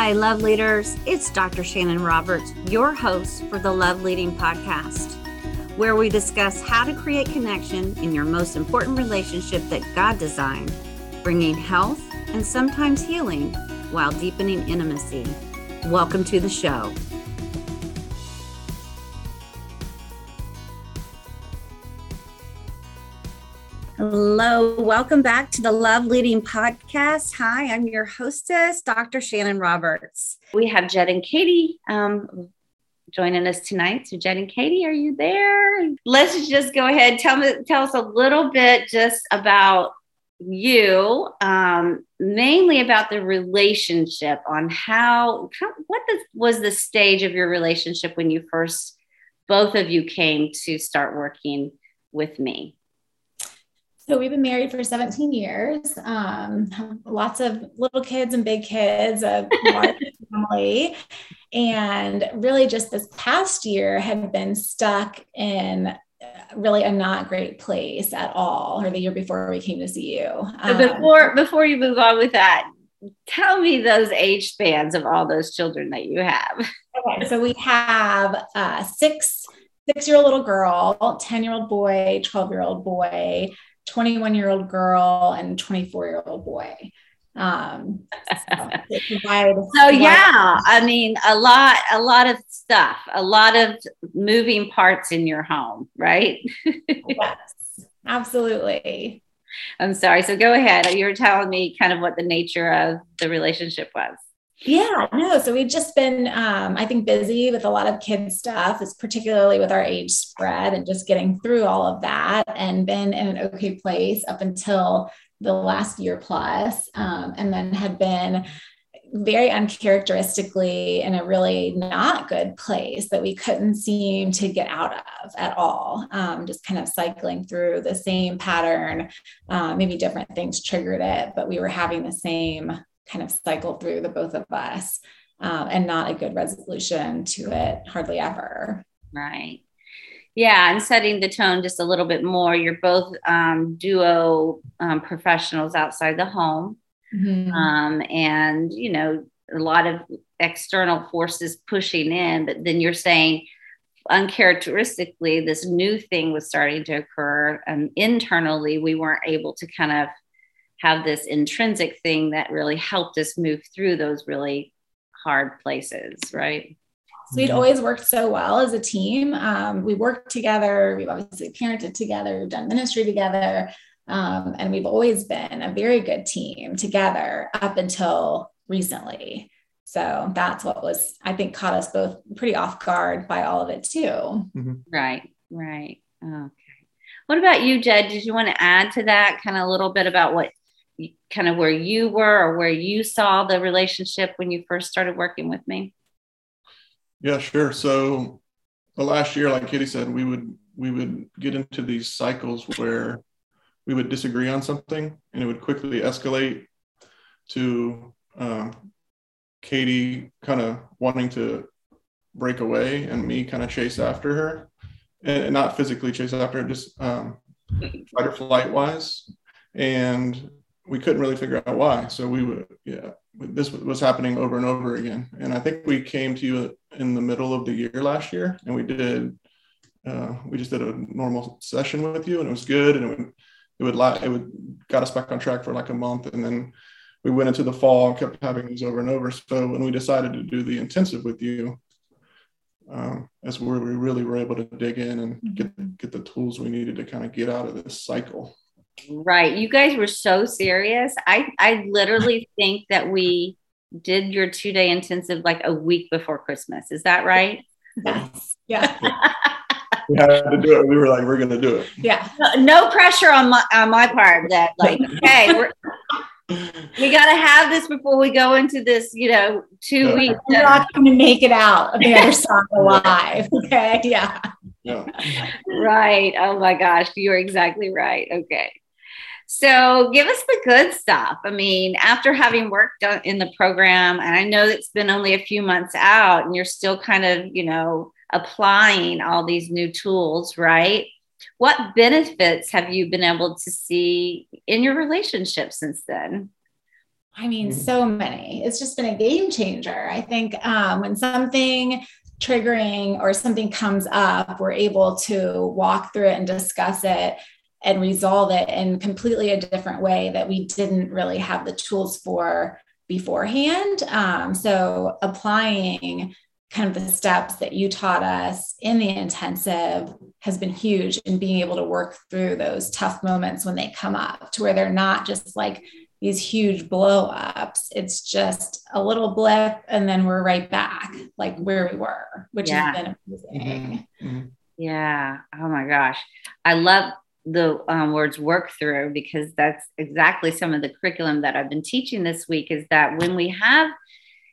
Hi, love leaders. It's Dr. Shanon Roberts, your host for the Love Leading Podcast, where we discuss how to create connection in your most important relationship that God designed, bringing health and sometimes healing while deepening intimacy. Welcome to the show. Hello, welcome back to the Love Leading Podcast. Hi, I'm your hostess, Dr. Shanon Roberts. We have Jed and Katie um, joining us tonight. So, Jed and Katie, are you there? Let's just go ahead. Tell me, tell us a little bit just about you, um, mainly about the relationship. On how, how what the, was the stage of your relationship when you first, both of you came to start working with me. So we've been married for 17 years. Um, lots of little kids and big kids, a large family, and really just this past year have been stuck in really a not great place at all. Or the year before we came to see you. Um, before before you move on with that, tell me those age spans of all those children that you have. Okay, so we have uh, six six year old little girl, 10 year old boy, 12 year old boy, 21 year old girl and 24 year old boy. Um, so, so yeah, I mean, a lot, a lot of stuff, a lot of moving parts in your home, right? yes, absolutely. I'm sorry. So go ahead. You were telling me kind of what the nature of the relationship was. Yeah, no. So we've just been, um, I think, busy with a lot of kids stuff, is particularly with our age spread and just getting through all of that, and been in an okay place up until the last year plus, um, and then had been very uncharacteristically in a really not good place that we couldn't seem to get out of at all. Um, just kind of cycling through the same pattern. Uh, maybe different things triggered it, but we were having the same kind of cycle through the both of us um, and not a good resolution to it hardly ever. Right. Yeah, and setting the tone just a little bit more. You're both um, duo um, professionals outside the home. Mm-hmm. Um, and, you know, a lot of external forces pushing in, but then you're saying, uncharacteristically, this new thing was starting to occur. And internally, we weren't able to kind of have this intrinsic thing that really helped us move through those really hard places, right? So we'd always worked so well as a team. Um, we worked together. We've obviously parented together, We've done ministry together, um, and we've always been a very good team together up until recently. So that's what was, I think, caught us both pretty off guard by all of it too. Mm-hmm. Right, right. Okay. What about you, Jed? Did you want to add to that kind of a little bit about what kind of where you were or where you saw the relationship when you first started working with me? Yeah, sure. So the last year, like Katie said, we would we would get into these cycles where we would disagree on something and it would quickly escalate to um, Katie kind of wanting to break away and me kind of chase after her and not physically chase after her, just um, fight or flight wise. And we couldn't really figure out why. So we would, yeah, this was happening over and over again. And I think we came to you in the middle of the year last year, and we did, uh, we just did a normal session with you, and it was good, and it would, it would, it would got us back on track for like a month, and then we went into the fall and kept having these over and over. So when we decided to do the intensive with you, um, that's where we really were able to dig in and get get the tools we needed to kind of get out of this cycle. Right. You guys were so serious. I, I literally think that we did your two day intensive like a week before Christmas. Is that right? Yes. Yeah. we had to do it. We were like, we're going to do it. Yeah. No, no, pressure on my, on my part that like, hey, we're, we got to have this before we go into this, you know, two yeah. weeks. We're not going to make it out of the other side alive. Okay. Yeah. Yeah. right. Oh my gosh. You're exactly right. Okay. So give us the good stuff. I mean, after having worked in the program, and I know it's been only a few months out, and you're still kind of, you know, applying all these new tools, right? What benefits have you been able to see in your relationship since then? I mean, mm-hmm. so many. It's just been a game changer. I think um, when something triggering or something comes up, we're able to walk through it and discuss it and resolve it in completely a different way that we didn't really have the tools for beforehand. Um, so applying kind of the steps that you taught us in the intensive has been huge in being able to work through those tough moments when they come up to where they're not just like these huge blow ups. It's just a little blip and then we're right back like where we were, which yeah. has been amazing. Mm-hmm. mm-hmm. Yeah. Oh my gosh. I love the um, words work through because that's exactly some of the curriculum that I've been teaching this week is that when we have,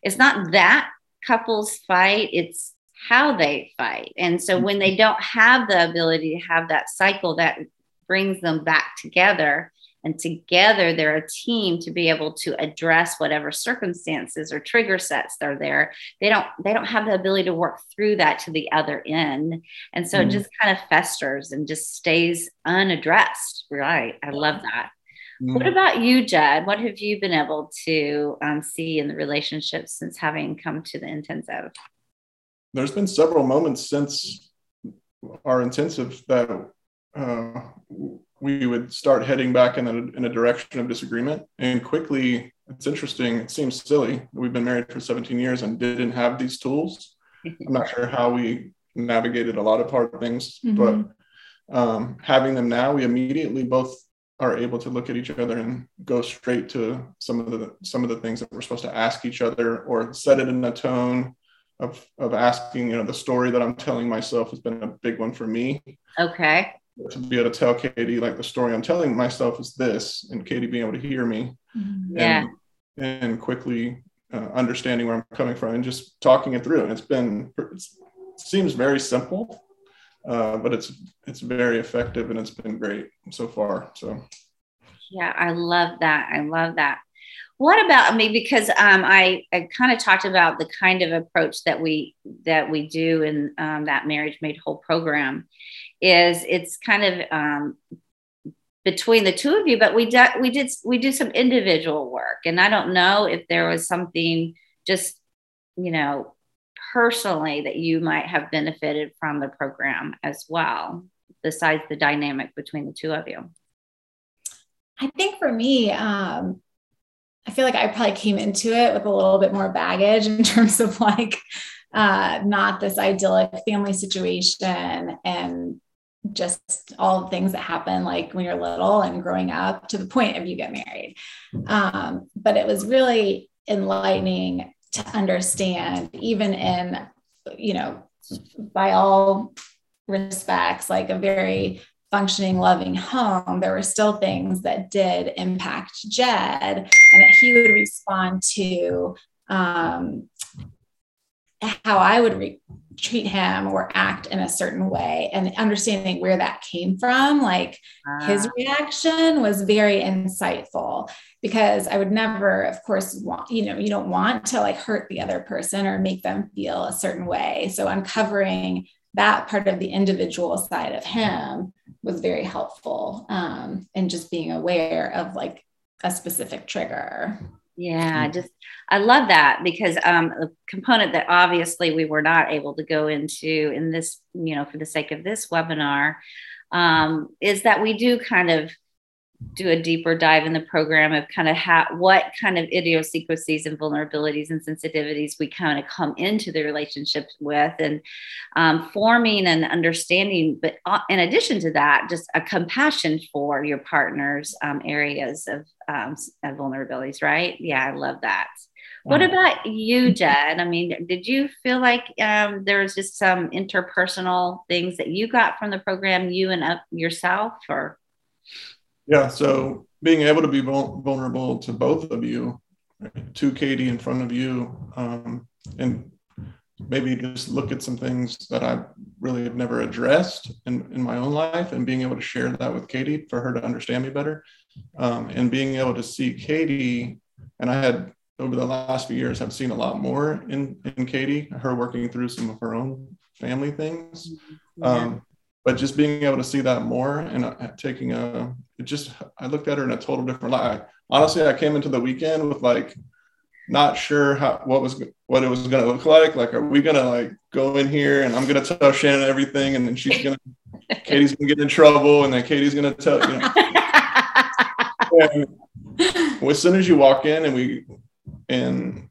it's not that couples fight, it's how they fight. And so when they don't have the ability to have that cycle that brings them back together, and together they're a team to be able to address whatever circumstances or trigger sets that are there. They don't they don't have the ability to work through that to the other end. And so mm. it just kind of festers and just stays unaddressed. Right. I love that. Mm. what about you jed what have you been able to um, see in the relationships since having come to the intensive? There's been several moments since our intensive that uh, we would start heading back in a, in a direction of disagreement. And quickly, it's interesting, it seems silly. We've been married for 17 years and didn't have these tools. I'm not sure how we navigated a lot of hard things, mm-hmm. but um, having them now, we immediately both are able to look at each other and go straight to some of the some of the things that we're supposed to ask each other or set it in a tone of of asking you know the story that i'm telling myself has been a big one for me okay to be able to tell Katie like the story I'm telling myself is this, and Katie being able to hear me, mm-hmm. yeah, and, and quickly uh, understanding where I'm coming from and just talking it through. And it's been it's, it seems very simple, uh, but it's it's very effective and it's been great so far. So yeah, I love that. I love that. What about me? Because um, I, I kind of talked about the kind of approach that we that we do in um, that marriage made whole program, is it's kind of um, between the two of you, but we did we did we do some individual work, and I don't know if there was something just you know personally that you might have benefited from the program as well, besides the dynamic between the two of you. I think for me, um, I feel like I probably came into it with a little bit more baggage in terms of like uh, not this idyllic family situation and just all the things that happen like when you're little and growing up to the point of you get married. Um, but it was really enlightening to understand, even in, you know, by all respects, like a very functioning, loving home, there were still things that did impact Jed and that he would respond to um, how I would re- treat him or act in a certain way and understanding where that came from. Like his reaction was very insightful because I would never, of course, want, you know, you don't want to like hurt the other person or make them feel a certain way. So uncovering that part of the individual side of him was very helpful um, and just being aware of like a specific trigger yeah I just i love that because um, a component that obviously we were not able to go into in this you know for the sake of this webinar um, is that we do kind of do a deeper dive in the program of kind of how what kind of idiosyncrasies and vulnerabilities and sensitivities we kind of come into the relationship with and um, forming and understanding but uh, in addition to that just a compassion for your partner's um, areas of, um, of vulnerabilities right yeah i love that what about you, Jed? I mean, did you feel like um, there was just some interpersonal things that you got from the program, you and up yourself, or? Yeah. So being able to be vulnerable to both of you, to Katie in front of you, um, and maybe just look at some things that I really have never addressed in, in my own life and being able to share that with Katie for her to understand me better. Um, and being able to see Katie, and I had over the last few years, I've seen a lot more in, in Katie, her working through some of her own family things. Um, but just being able to see that more and uh, taking a it just i looked at her in a total different light honestly, I came into the weekend with like not sure how what was what it was going to look like. Like, are we going to like go in here and I'm going to tell Shanon everything, and then she's going to Katie's going to get in trouble, and then Katie's going to tell you know. and as soon as you walk in and we and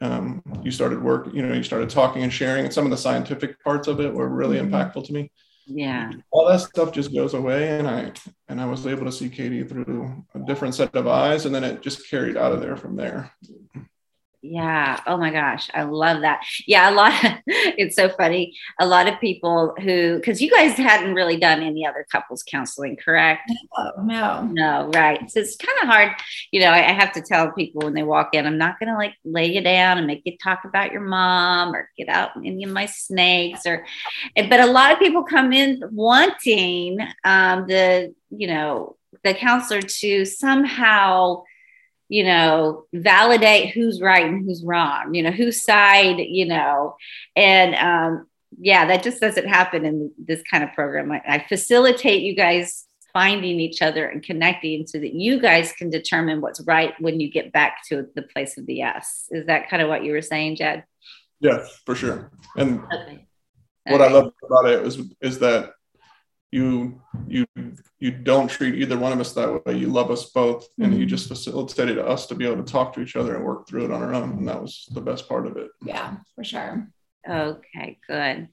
um, you started work, you know, you started talking and sharing, and some of the scientific parts of it were really mm-hmm. impactful to me yeah. All that stuff just goes away and i and i was able to see katie through a different set of eyes and then it just carried out of there from there yeah. Oh my gosh. I love that. Yeah. A lot. Of, it's so funny. A lot of people who, because you guys hadn't really done any other couples counseling, correct? No, no. No, right. So it's kind of hard. You know, I, I, have to tell people when they walk in, I'm not going to like lay you down and make you talk about your mom or get out any of my snakes or, but a lot of people come in wanting um, the, you know, the counselor to somehow, you know, validate who's right and who's wrong, you know, whose side, you know, and um, yeah, that just doesn't happen in this kind of program. I, I facilitate you guys finding each other and connecting so that you guys can determine what's right when you get back to the place of the yes. Is that kind of what you were saying, Jed? Yes, for sure. And okay. what I love about it is is that you you you don't treat either one of us that way. You love us both, mm-hmm. and you mm-hmm. just facilitated us to be able to talk to each other and work through it on our own, and that was the best part of it. Yeah, for sure. Okay, good.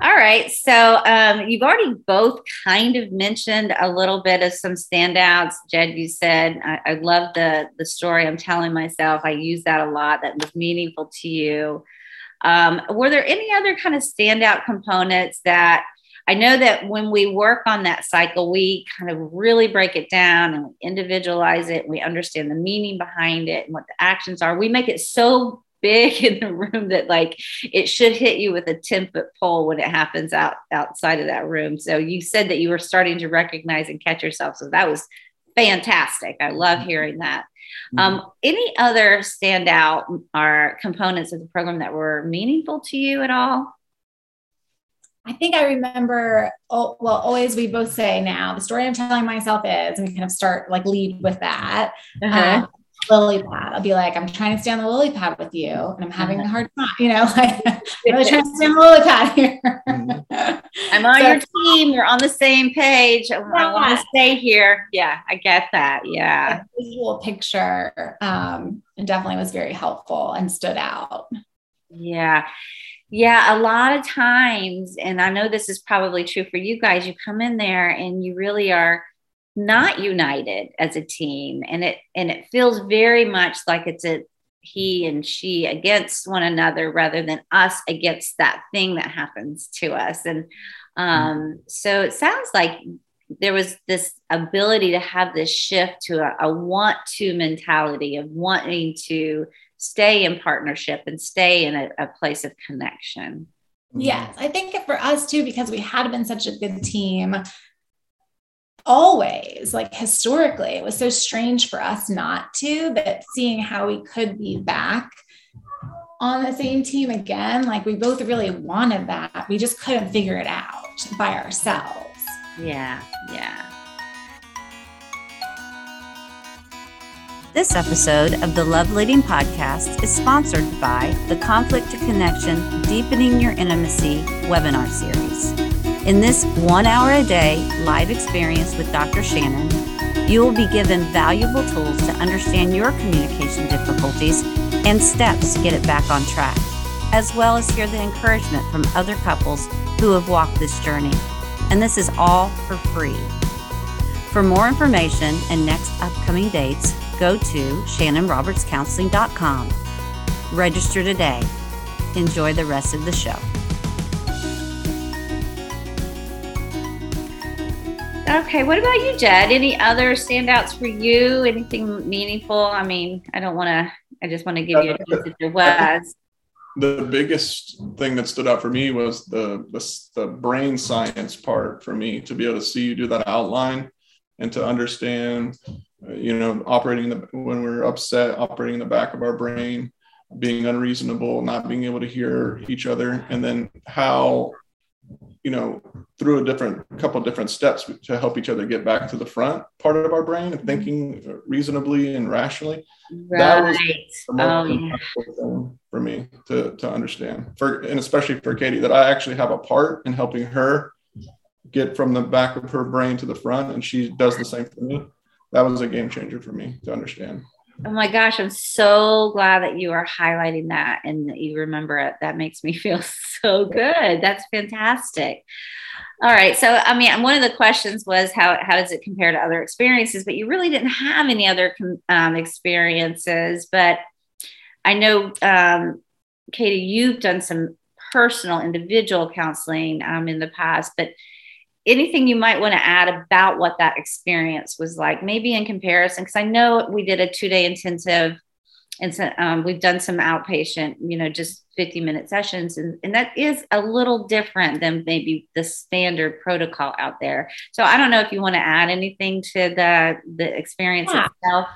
All right, so um, you've already both kind of mentioned a little bit of some standouts. Jed, you said I, I love the the story I'm telling myself. I use that a lot. That was meaningful to you. Um, were there any other kind of standout components that I know that when we work on that cycle, we kind of really break it down and we individualize it. We understand the meaning behind it and what the actions are. We make it so big in the room that like it should hit you with a 10 foot pole when it happens out outside of that room. So you said that you were starting to recognize and catch yourself. So that was fantastic. I love mm-hmm. hearing that. Mm-hmm. Um, any other standout or components of the program that were meaningful to you at all? I think I remember, oh, well, always we both say now the story I'm telling myself is, and we kind of start like lead with that. Uh-huh. Um, lily pad. I'll be like, I'm trying to stay on the lily pad with you, and I'm having uh-huh. a hard time, you know, like I'm really trying to stay on the lily pad here. Mm-hmm. I'm on so, your team. We're on the same page. Yeah. I want to stay here. Yeah, I get that. Yeah. visual picture um, and definitely was very helpful and stood out. Yeah. Yeah, a lot of times, and I know this is probably true for you guys, you come in there and you really are not united as a team and it and it feels very much like it's a he and she against one another rather than us against that thing that happens to us. And um, so it sounds like there was this ability to have this shift to a, a want to mentality of wanting to stay in partnership and stay in a, a place of connection. Yes, I think for us too, because we had been such a good team always like historically it was so strange for us not to but seeing how we could be back on the same team again like we both really wanted that. We just couldn't figure it out by ourselves. Yeah yeah This episode of the Love Leading Podcast is sponsored by the Conflict to Connection Deepening Your Intimacy webinar series. In this one hour a day live experience with Dr. Shanon, you will be given valuable tools to understand your communication difficulties and steps to get it back on track, as well as hear the encouragement from other couples who have walked this journey. And this is all for free. For more information and next upcoming dates, go to shannonrobertscounseling.com. Register today. Enjoy the rest of the show. Okay, what about you, Jed? Any other standouts for you? Anything meaningful? I mean, I don't want to, I just want to give you a piece if there was. The biggest thing that stood out for me was the, the, the brain science part for me to be able to see you do that outline and to understand you know, operating the when we're upset, operating in the back of our brain, being unreasonable, not being able to hear each other, and then how you know, through a different couple different steps to help each other get back to the front part of our brain and thinking reasonably and rationally. Right. That was the most oh, yeah. for me to, to understand for, and especially for Katie, that I actually have a part in helping her get from the back of her brain to the front. And she does the same for me. That was a game changer for me to understand. Oh my gosh, I'm so glad that you are highlighting that and that you remember it. That makes me feel so good. That's fantastic. All right. So, I mean, one of the questions was how, how does it compare to other experiences? But you really didn't have any other um, experiences. But I know, um, Katie, you've done some personal individual counseling um, in the past, but anything you might want to add about what that experience was like, maybe in comparison, because I know we did a two day intensive and so, um, we've done some outpatient, you know, just 50 minute sessions. And, and that is a little different than maybe the standard protocol out there. So I don't know if you want to add anything to the, the experience yeah. itself.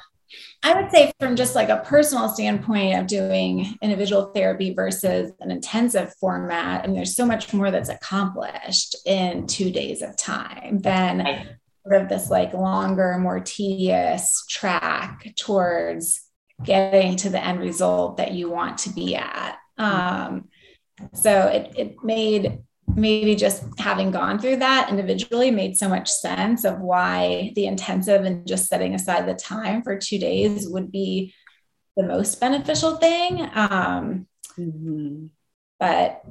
I would say, from just like a personal standpoint of doing individual therapy versus an intensive format, I mean, there's so much more that's accomplished in two days of time than sort of this like longer, more tedious track towards getting to the end result that you want to be at. Um, so it, it made maybe just having gone through that individually made so much sense of why the intensive and just setting aside the time for two days would be the most beneficial thing. Um, mm-hmm. But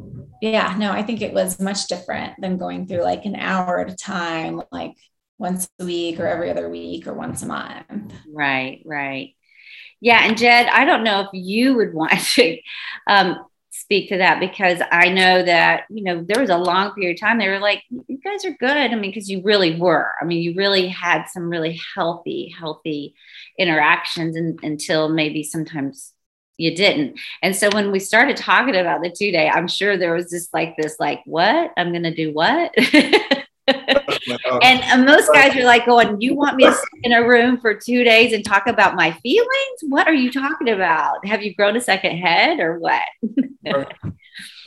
yeah, no, I think it was much different than going through like an hour at a time, like once a week or every other week or once a month. Right, right. Yeah. And Jed, I don't know if you would want to um, speak to that because I know that, you know, there was a long period of time they were like, you guys are good. I mean, because you really were. I mean, you really had some really healthy, healthy interactions and, until maybe sometimes you didn't. And so when we started talking about the two day, I'm sure there was just like this, like, what? I'm going to do what? and, and most guys are like going, You want me to sit in a room for two days and talk about my feelings? What are you talking about? Have you grown a second head or what?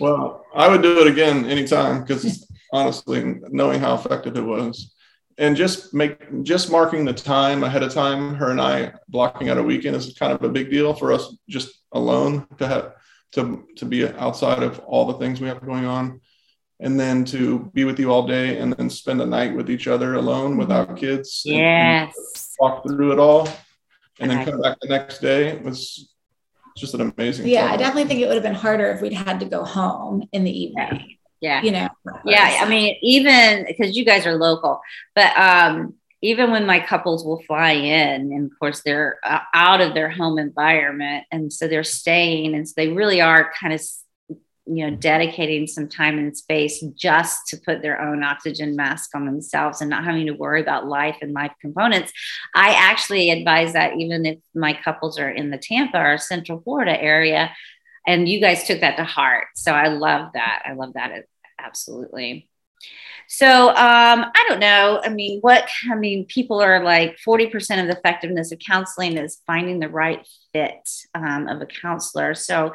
Well, I would do it again anytime because honestly, knowing how effective it was. And just make just marking the time ahead of time, her and I blocking out a weekend is kind of a big deal for us just alone to have to to be outside of all the things we have going on and then to be with you all day and then spend a night with each other alone without kids. Yes. walk through it all and then come back the next day. It was just an amazing. Yeah, I definitely think it would have been harder if we'd had to go home in the evening. Yeah. You know. Yeah, I mean, even because you guys are local, but um even when my couples will fly in and of course they're uh, out of their home environment and so they're staying and so they really are kind of you know dedicating some time and space just to put their own oxygen mask on themselves and not having to worry about life and life components. I actually advise that even if my couples are in the tampa or central florida area and you guys took that to heart. So i love that. I love that absolutely so um, I don't know. I mean, what I mean, people are like 40% of the effectiveness of counseling is finding the right fit um, of a counselor. So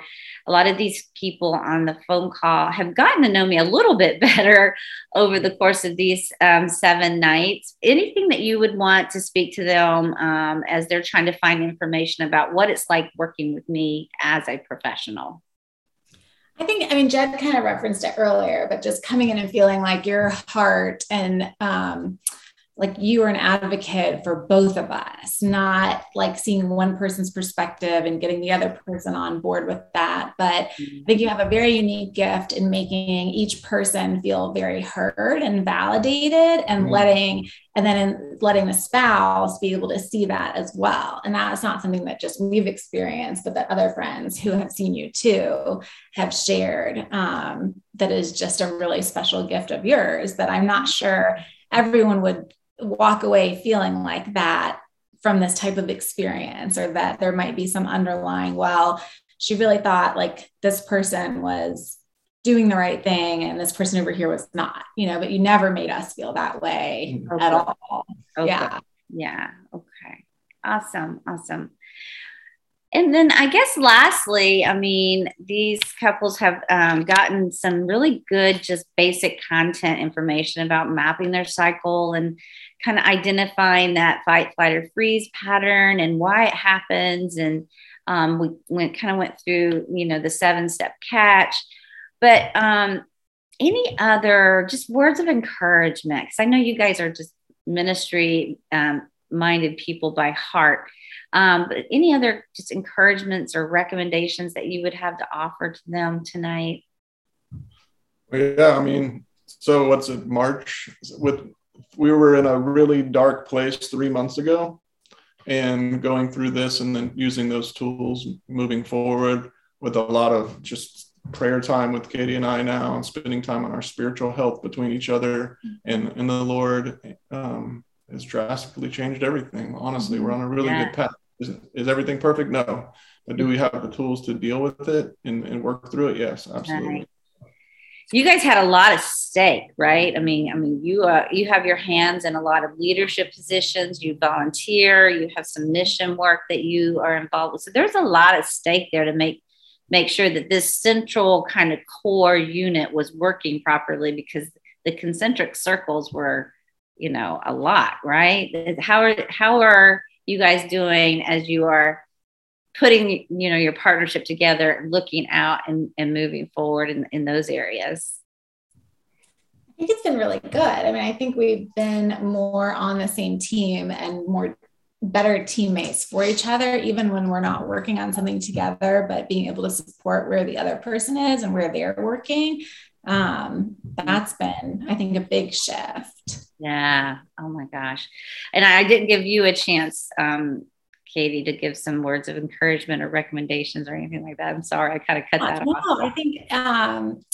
a lot of these people on the phone call have gotten to know me a little bit better over the course of these um, seven nights. Anything that you would want to speak to them um, as they're trying to find information about what it's like working with me as a professional? I think, I mean, Jed kind of referenced it earlier, but just coming in and feeling like your heart and um, like you are an advocate for both of us, not like seeing one person's perspective and getting the other person on board with that. But I think you have a very unique gift in making each person feel very heard and validated and mm-hmm. letting, and then in letting the spouse be able to see that as well. And that is not something that just we've experienced, but that other friends who have seen you too have shared. Um, that is just a really special gift of yours that I'm not sure everyone would walk away feeling like that from this type of experience or that there might be some underlying well she really thought like this person was doing the right thing and this person over here was not you know but you never made us feel that way mm-hmm. okay. at all. Okay. yeah. Yeah. Okay. Awesome. Awesome And then I guess lastly, I mean, these couples have um, gotten some really good, just basic content information about mapping their cycle and kind of identifying that fight, flight, or freeze pattern and why it happens. And um, we went kind of went through, you know, the seven step catch. But um, any other just words of encouragement? Because I know you guys are just ministry um, minded people by heart um, but any other just encouragements or recommendations that you would have to offer to them tonight? Yeah, I mean, so what's it, March? With we were in a really dark place three months ago, and going through this and then using those tools moving forward with a lot of just prayer time with Katie and I now and spending time on our spiritual health between each other and, and the Lord um, has drastically changed everything. Honestly, we're on a really yeah. good path. Is, is everything perfect? No. But do we have the tools to deal with it and, and work through it? Yes, absolutely. Right. You guys had a lot of stake, right? I mean, I mean, you uh, you have your hands in a lot of leadership positions. You volunteer. You have some mission work that you are involved with. So there's a lot of stake there to make make sure that this central kind of core unit was working properly because the concentric circles were, you know, a lot, right? How are how are you guys doing as you are putting you know your partnership together looking out and, and moving forward in, in those areas? I think it's been really good. I mean i think we've been more on the same team and more better teammates for each other even when we're not working on something together but being able to support where the other person is and where they're working. Um, that's been i think a big shift yeah. Oh my gosh. And I didn't give you a chance, um, Katie, to give some words of encouragement or recommendations or anything like that. I'm sorry, I kind of cut that no, off. I think um,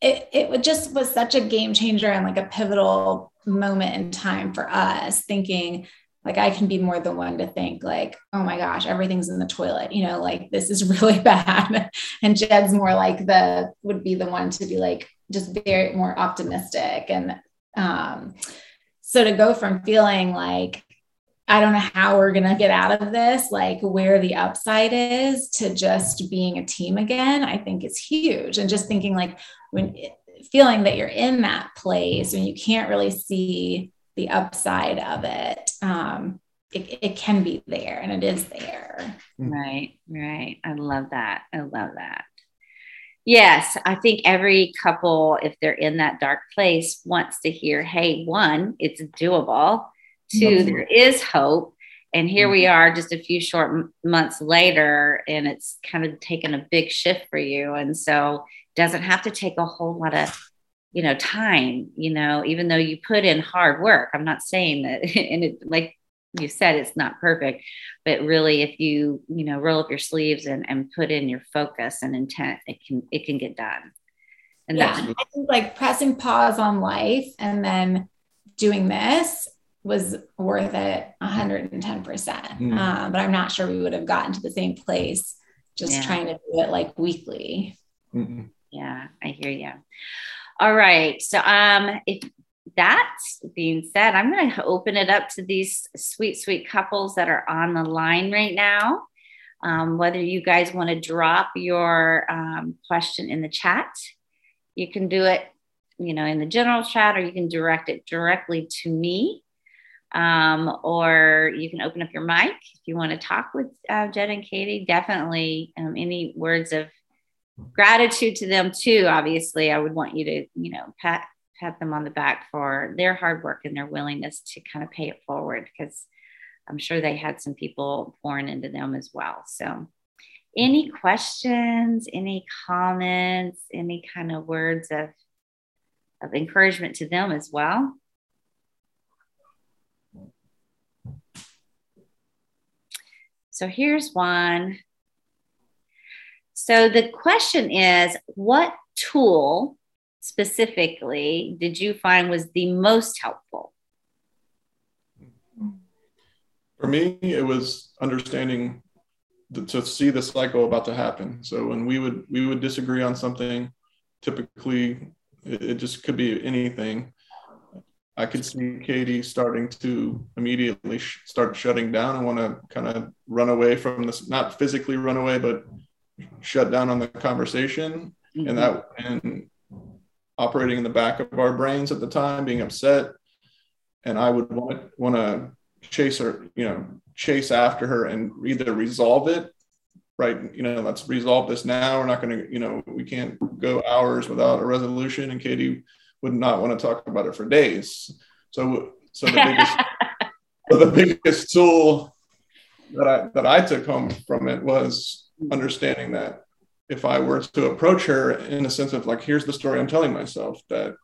it, it just was such a game changer and like a pivotal moment in time for us thinking like I can be more the one to think like, oh my gosh, everything's in the toilet, you know, like this is really bad. and Jed's more like the would be the one to be like just very more optimistic and um so to go from feeling like I don't know how we're going to get out of this, like where the upside is to just being a team again, I think is huge. And just thinking like when feeling that you're in that place and you can't really see the upside of it, um, it, it can be there and it is there. Right, right. I love that. I love that. Yes, I think every couple, if they're in that dark place, wants to hear, hey, one, it's doable. 2 mm-hmm. there is hope. And here mm-hmm. we are just a few short m- months later, and it's kind of taken a big shift for you. And so it doesn't have to take a whole lot of you know time you know even though you put in hard work i'm not saying that and it like you said it's not perfect but really if you you know roll up your sleeves and, and put in your focus and intent it can it can get done. And yeah, that's I think like pressing pause on life and then doing this was worth it 110% mm. um, but i'm not sure we would have gotten to the same place just yeah. trying to do it like weekly. Mm yeah i hear you all right so um if that being said, I'm going to open it up to these sweet, sweet couples that are on the line right now. Um, whether you guys want to drop your um, question in the chat, you can do it, you know, in the general chat, or you can direct it directly to me. Um, or you can open up your mic if you want to talk with uh, Jed and Katie. Definitely, um, any words of gratitude to them too. Obviously, I would want you to, you know, pat pat them on the back for their hard work and their willingness to kind of pay it forward because I'm sure they had some people pouring into them as well. So, any questions, any comments, any kind of words of, of encouragement to them as well? So, here's one. So, the question is what tool specifically did you find was the most helpful? For me, it was understanding the, to see the cycle about to happen. So when we would we would disagree on something, typically it, it just could be anything. I could see Katie starting to immediately sh- start shutting down and want to kind of run away from this, not physically run away, but shut down on the conversation. Mm-hmm. And that, and operating in the back of our brains at the time, being upset. And I would want, want to chase her, you know, chase after her and either resolve it, right? You know, let's resolve this now. We're not going to, you know, we can't go hours without a resolution. And Katie, would not want to talk about it for days. So, so the biggest, so the biggest tool that I that I took home from it was understanding that if I were to approach her in a sense of like, here's the story I'm telling myself that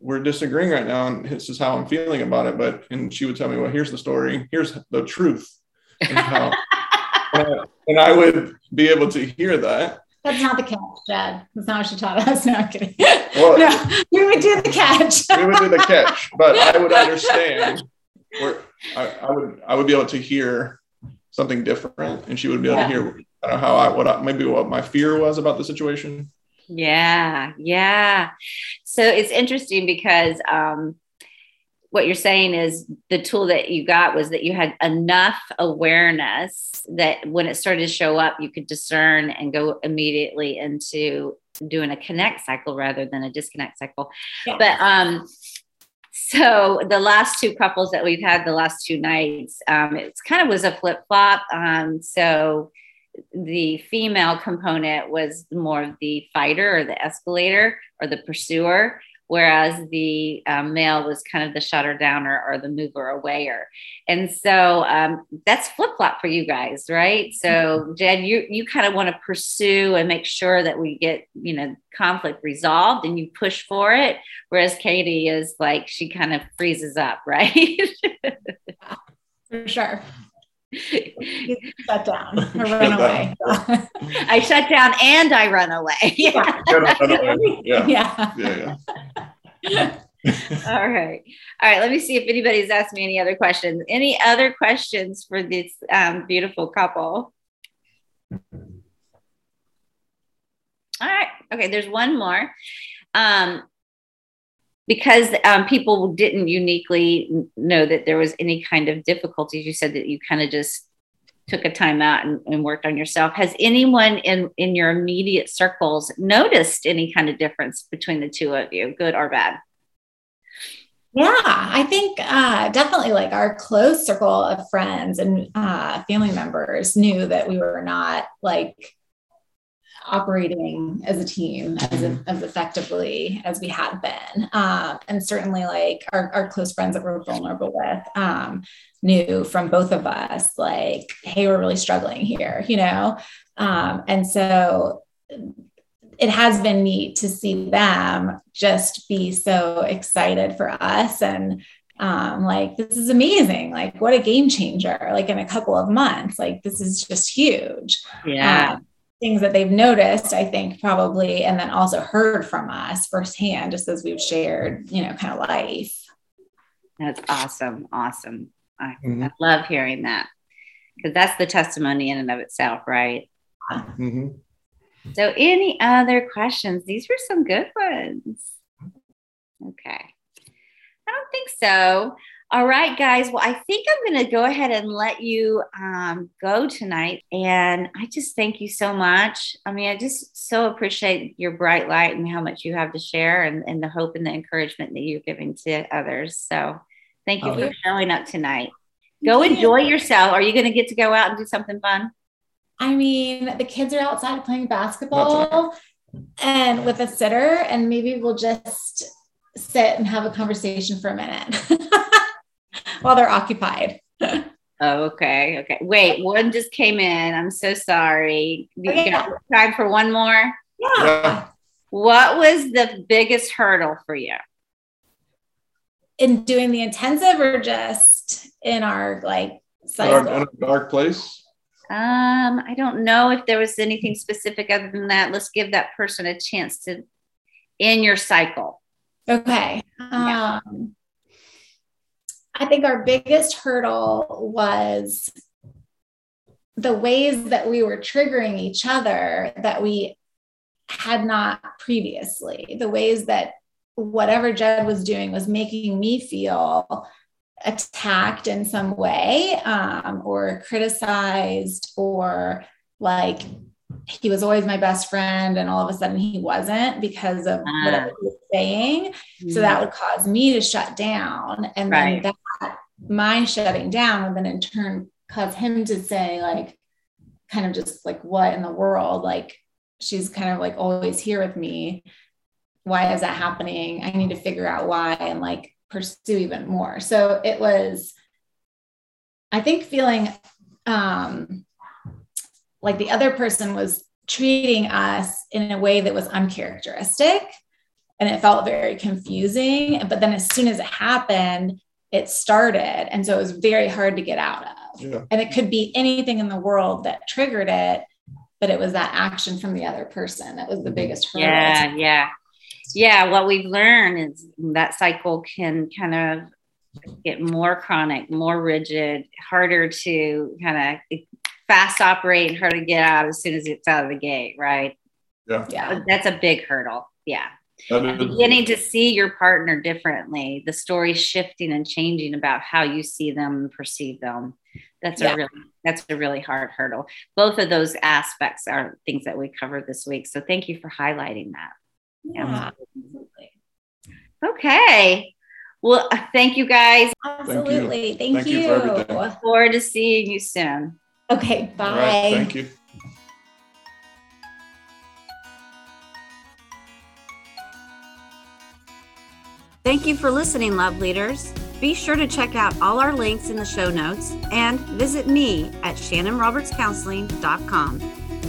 we're disagreeing right now, and this is how I'm feeling about it. But and she would tell me, well, here's the story, here's the truth, and how. and I would be able to hear that that's not the catch, Jed. That's not what she taught us. No, I'm kidding. Well, no, we would do the catch. we would do the catch, but I would understand where I, I, would I would be able to hear something different, and she would be able yeah. to hear I don't know how I what I, maybe what my fear was about the situation. Yeah, yeah. So it's interesting because um, what you're saying is the tool that you got was that you had enough awareness that when it started to show up, you could discern and go immediately into doing a connect cycle rather than a disconnect cycle. Yeah. But um, so the last two couples that we've had the last two nights, um, it's kind of was a flip flop. Um, so the female component was more of the fighter or the escalator or the pursuer whereas the um, male was kind of the shutter downer or the mover awayer. And so um, that's flip flop for you guys, right? So mm-hmm. Jed, you you kind of want to pursue and make sure that we get you know conflict resolved, and you push for it. Whereas Katie is like she kind of freezes up, right? for sure. shut down or run away. I shut down and I run away. yeah. Yeah. Yeah. yeah. yeah. All right. All right. Let me see if anybody's asked me any other questions. Any other questions for this um, beautiful couple? All right. Okay. There's one more. Um, because um, people didn't uniquely know that there was any kind of difficulties. You said that you kind of just took a time out and, and, worked on yourself. Has anyone in in your immediate circles noticed any kind of difference between the two of you good or bad? Yeah i think uh, definitely like our close circle of friends and uh, family members knew that we were not like operating as a team as, as effectively as we had been. Um, and certainly, like our, our close friends that we're vulnerable with um, knew from both of us, like, hey, we're really struggling here, you know? Um, and so it has been neat to see them just be so excited for us and um, like this is amazing. Like what a game changer like in a couple of months. Like this is just huge. Yeah. Um, things that they've noticed, I think probably, and then also heard from us firsthand, just as we've shared, you know, kind of life. That's awesome. Awesome. I, mm-hmm. I love hearing that because that's the testimony in and of itself, right? Mm-hmm. So, any other questions? These were some good ones. Okay. I don't think so. All right, guys. Well, I think I'm going to go ahead and let you um, go tonight. And I just thank you so much. I mean, I just so appreciate your bright light and how much you have to share and, and the hope and the encouragement that you're giving to others. So thank you for showing up tonight. Go enjoy yourself. Are you going to get to go out and do something fun? I mean, the kids are outside playing basketball and with a sitter, and maybe we'll just sit and have a conversation for a minute. while they're occupied. okay. Okay. Wait, one just came in. I'm so sorry. You okay. got time for one more? Yeah. What was the biggest hurdle for you? In doing the intensive or just in our like cycle? Dark, dark place? Um, I don't know if there was anything specific other than that. Let's give that person a chance to in your cycle. Okay. Yeah. Um, I think our biggest hurdle was the ways that we were triggering each other that we had not previously, the ways that whatever Jed was doing was making me feel attacked in some way um, or criticized or like he was always my best friend and all of a sudden he wasn't because of ah. what he was saying mm-hmm. so that would cause me to shut down and right. then that my shutting down would then in turn cause him to say like kind of just like what in the world? Like she's kind of like always here with me. Why is that happening? I need to figure out why and like pursue even more. So it was i think feeling um like the other person was treating us in a way that was uncharacteristic and it felt very confusing. But then as soon as it happened it started and so it was very hard to get out of. Yeah. and it could be anything in the world that triggered it but it was that action from the other person that was the mm-hmm. biggest hurdle. Yeah yeah. Yeah what we've learned is that cycle can kind of get more chronic more rigid harder to kind of fast operate and harder to get out as soon as it's out of the gate right? Yeah. Yeah. That's a big hurdle yeah beginning to see your partner differently the story shifting and changing about how you see them and perceive them. That's yeah. a really that's a really hard hurdle. Both of those aspects are things that we covered this week so thank you for highlighting that. Yeah. Absolutely. okay. Well uh, thank you guys. Absolutely thank you, thank you. thank you. look forward to seeing you soon. Okay bye right, thank you Thank you for listening, love leaders. Be sure to check out all our links in the show notes and visit me at shanonrobertscounseling.com.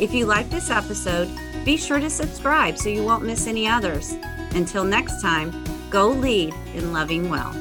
If you like this episode, be sure to subscribe so you won't miss any others. Until next time, go lead in loving well.